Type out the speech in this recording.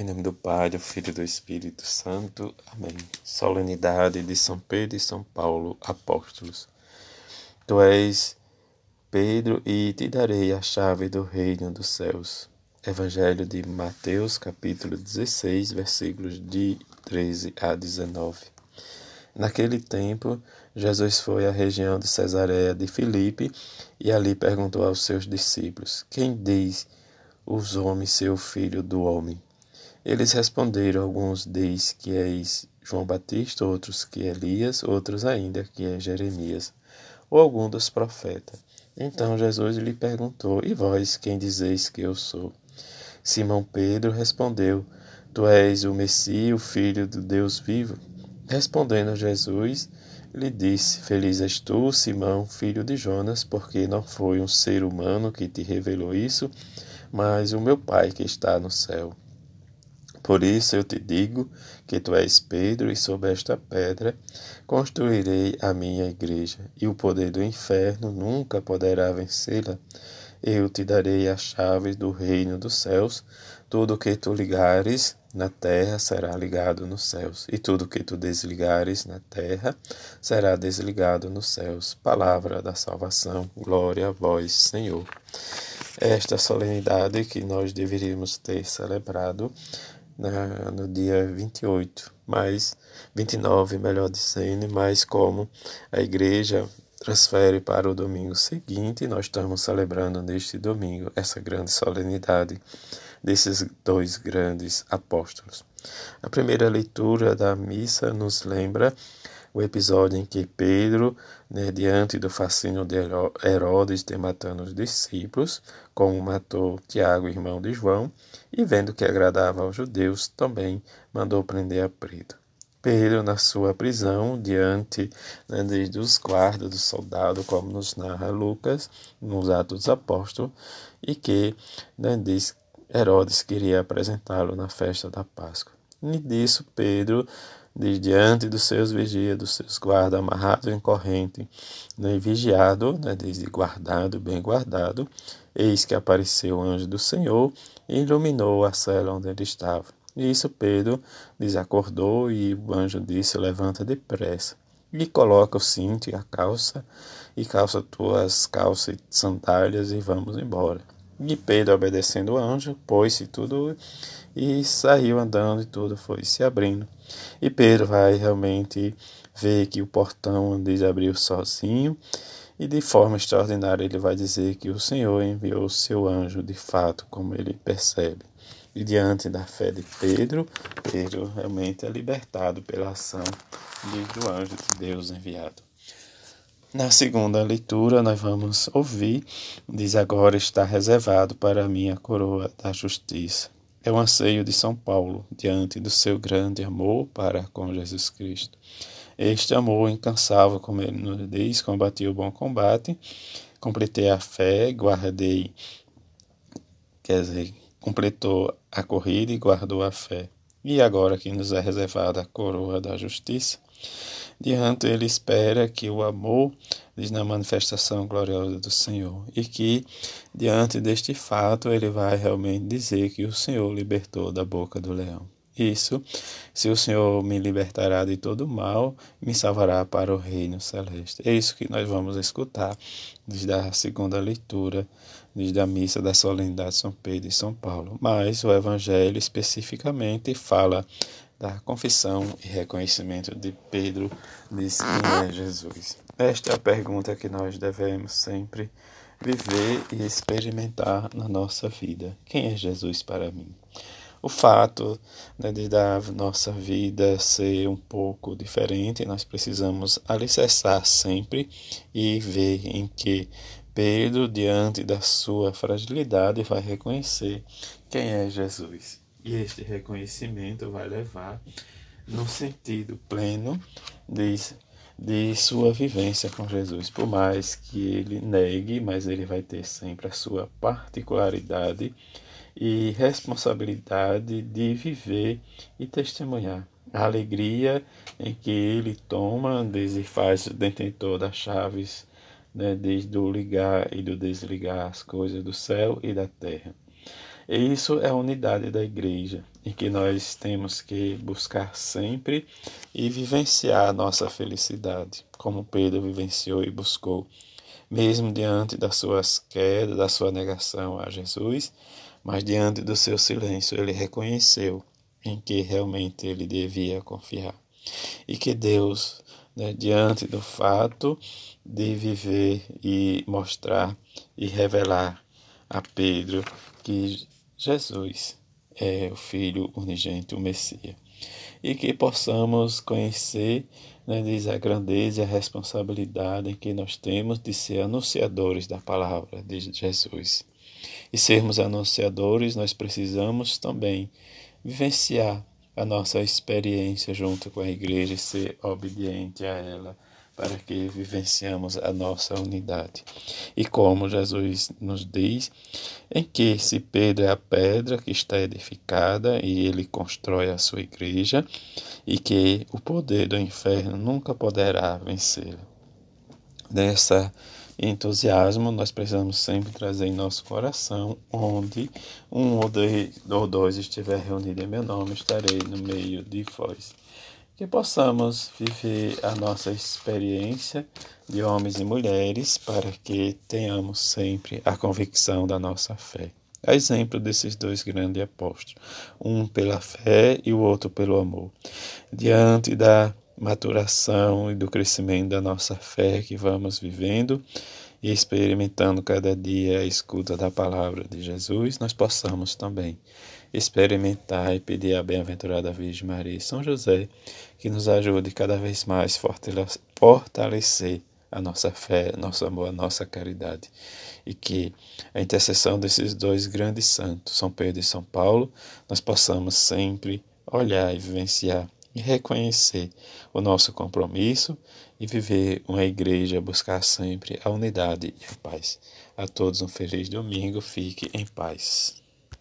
Em nome do Pai, do Filho e do Espírito Santo. Amém. Solenidade de São Pedro e São Paulo, apóstolos. Tu és Pedro e te darei a chave do reino dos céus. Evangelho de Mateus, capítulo 16, versículos de 13 a 19. Naquele tempo, Jesus foi à região de Cesareia de Filipe e ali perguntou aos seus discípulos: Quem diz os homens ser o filho do homem? Eles responderam: Alguns diz que és João Batista, outros que Elias, outros ainda que é Jeremias, ou algum dos profetas. Então Jesus lhe perguntou: E vós, quem dizeis que eu sou? Simão Pedro respondeu: Tu és o Messias, o Filho do Deus vivo. Respondendo Jesus, lhe disse: Feliz és tu, Simão, filho de Jonas, porque não foi um ser humano que te revelou isso, mas o meu Pai que está no céu. Por isso eu te digo que tu és Pedro, e sobre esta pedra construirei a minha igreja, e o poder do inferno nunca poderá vencê-la. Eu te darei as chaves do reino dos céus. Tudo que tu ligares na terra será ligado nos céus, e tudo que tu desligares na terra será desligado nos céus. Palavra da salvação. Glória a vós, Senhor. Esta solenidade que nós deveríamos ter celebrado na, no dia 28, mais 29, melhor dizendo, mas como a igreja transfere para o domingo seguinte, nós estamos celebrando neste domingo essa grande solenidade desses dois grandes apóstolos. A primeira leitura da missa nos lembra o episódio em que Pedro, né, diante do fascínio de Herodes de matando os discípulos, como matou Tiago, irmão de João, e vendo que agradava aos judeus, também mandou prender a Pedro. Pedro, na sua prisão, diante né, dos guardas, do soldado, como nos narra Lucas, nos Atos dos Apóstolos, e que né, diz Herodes queria apresentá-lo na festa da Páscoa. E disso Pedro de diante dos seus vigias, dos seus guardas, amarrado em corrente, né, vigiado, né, desde guardado, bem guardado, eis que apareceu o anjo do Senhor e iluminou a cela onde ele estava. E isso Pedro desacordou e o anjo disse, levanta depressa e coloca o cinto e a calça, e calça tuas calças e sandálias e vamos embora. E Pedro, obedecendo o anjo, pôs-se tudo e saiu andando e tudo foi se abrindo. E Pedro vai realmente ver que o portão desabriu sozinho e de forma extraordinária ele vai dizer que o Senhor enviou o seu anjo de fato, como ele percebe. E diante da fé de Pedro, Pedro realmente é libertado pela ação do anjo de Deus enviado. Na segunda leitura, nós vamos ouvir, diz agora está reservado para mim a coroa da justiça. É o anseio de São Paulo diante do seu grande amor para com Jesus Cristo. Este amor incansável, como ele nos diz, combati o bom combate, completei a fé, guardei, quer dizer, completou a corrida e guardou a fé. E agora que nos é reservada a coroa da justiça, Diante ele espera que o amor diz na manifestação gloriosa do Senhor e que diante deste fato ele vai realmente dizer que o Senhor libertou da boca do leão. Isso, se o Senhor me libertará de todo mal, me salvará para o reino celeste. É isso que nós vamos escutar desde a segunda leitura, desde a missa da solenidade de São Pedro e São Paulo. Mas o Evangelho especificamente fala da confissão e reconhecimento de Pedro diz quem é Jesus. Esta é a pergunta que nós devemos sempre viver e experimentar na nossa vida. Quem é Jesus para mim? O fato né, de da nossa vida ser um pouco diferente, nós precisamos alicerçar sempre e ver em que Pedro, diante da sua fragilidade, vai reconhecer quem é Jesus. E este reconhecimento vai levar no sentido pleno de, de sua vivência com Jesus. Por mais que ele negue, mas ele vai ter sempre a sua particularidade e responsabilidade de viver e testemunhar. A alegria em que ele toma, desde faz o detentor das chaves, né, desde o ligar e do desligar as coisas do céu e da terra E isso é a unidade da igreja, em que nós temos que buscar sempre e vivenciar a nossa felicidade, como Pedro vivenciou e buscou, mesmo diante das suas quedas, da sua negação a Jesus, mas diante do seu silêncio, ele reconheceu em que realmente ele devia confiar. E que Deus, né, diante do fato de viver e mostrar e revelar a Pedro que Jesus é o Filho unigênito, o Messias. E que possamos conhecer, né, diz a grandeza e a responsabilidade que nós temos de ser anunciadores da palavra de Jesus. E sermos anunciadores, nós precisamos também vivenciar a nossa experiência junto com a igreja e ser obediente a ela para que vivenciamos a nossa unidade. E como Jesus nos diz, em que se Pedro é a pedra que está edificada e ele constrói a sua igreja, e que o poder do inferno nunca poderá vencê-la. Nessa entusiasmo, nós precisamos sempre trazer em nosso coração, onde um ou dois, ou dois estiver reunido em meu nome, estarei no meio de vós que possamos viver a nossa experiência de homens e mulheres para que tenhamos sempre a convicção da nossa fé. A exemplo desses dois grandes apóstolos, um pela fé e o outro pelo amor. Diante da maturação e do crescimento da nossa fé que vamos vivendo e experimentando cada dia a escuta da palavra de Jesus, nós possamos também experimentar e pedir à bem-aventurada Virgem Maria e São José que nos ajude cada vez mais fortalecer a nossa fé, nosso amor, a nossa caridade. E que a intercessão desses dois grandes santos, São Pedro e São Paulo, nós possamos sempre olhar e vivenciar e reconhecer o nosso compromisso e viver uma igreja, buscar sempre a unidade e a paz. A todos um feliz domingo, fique em paz.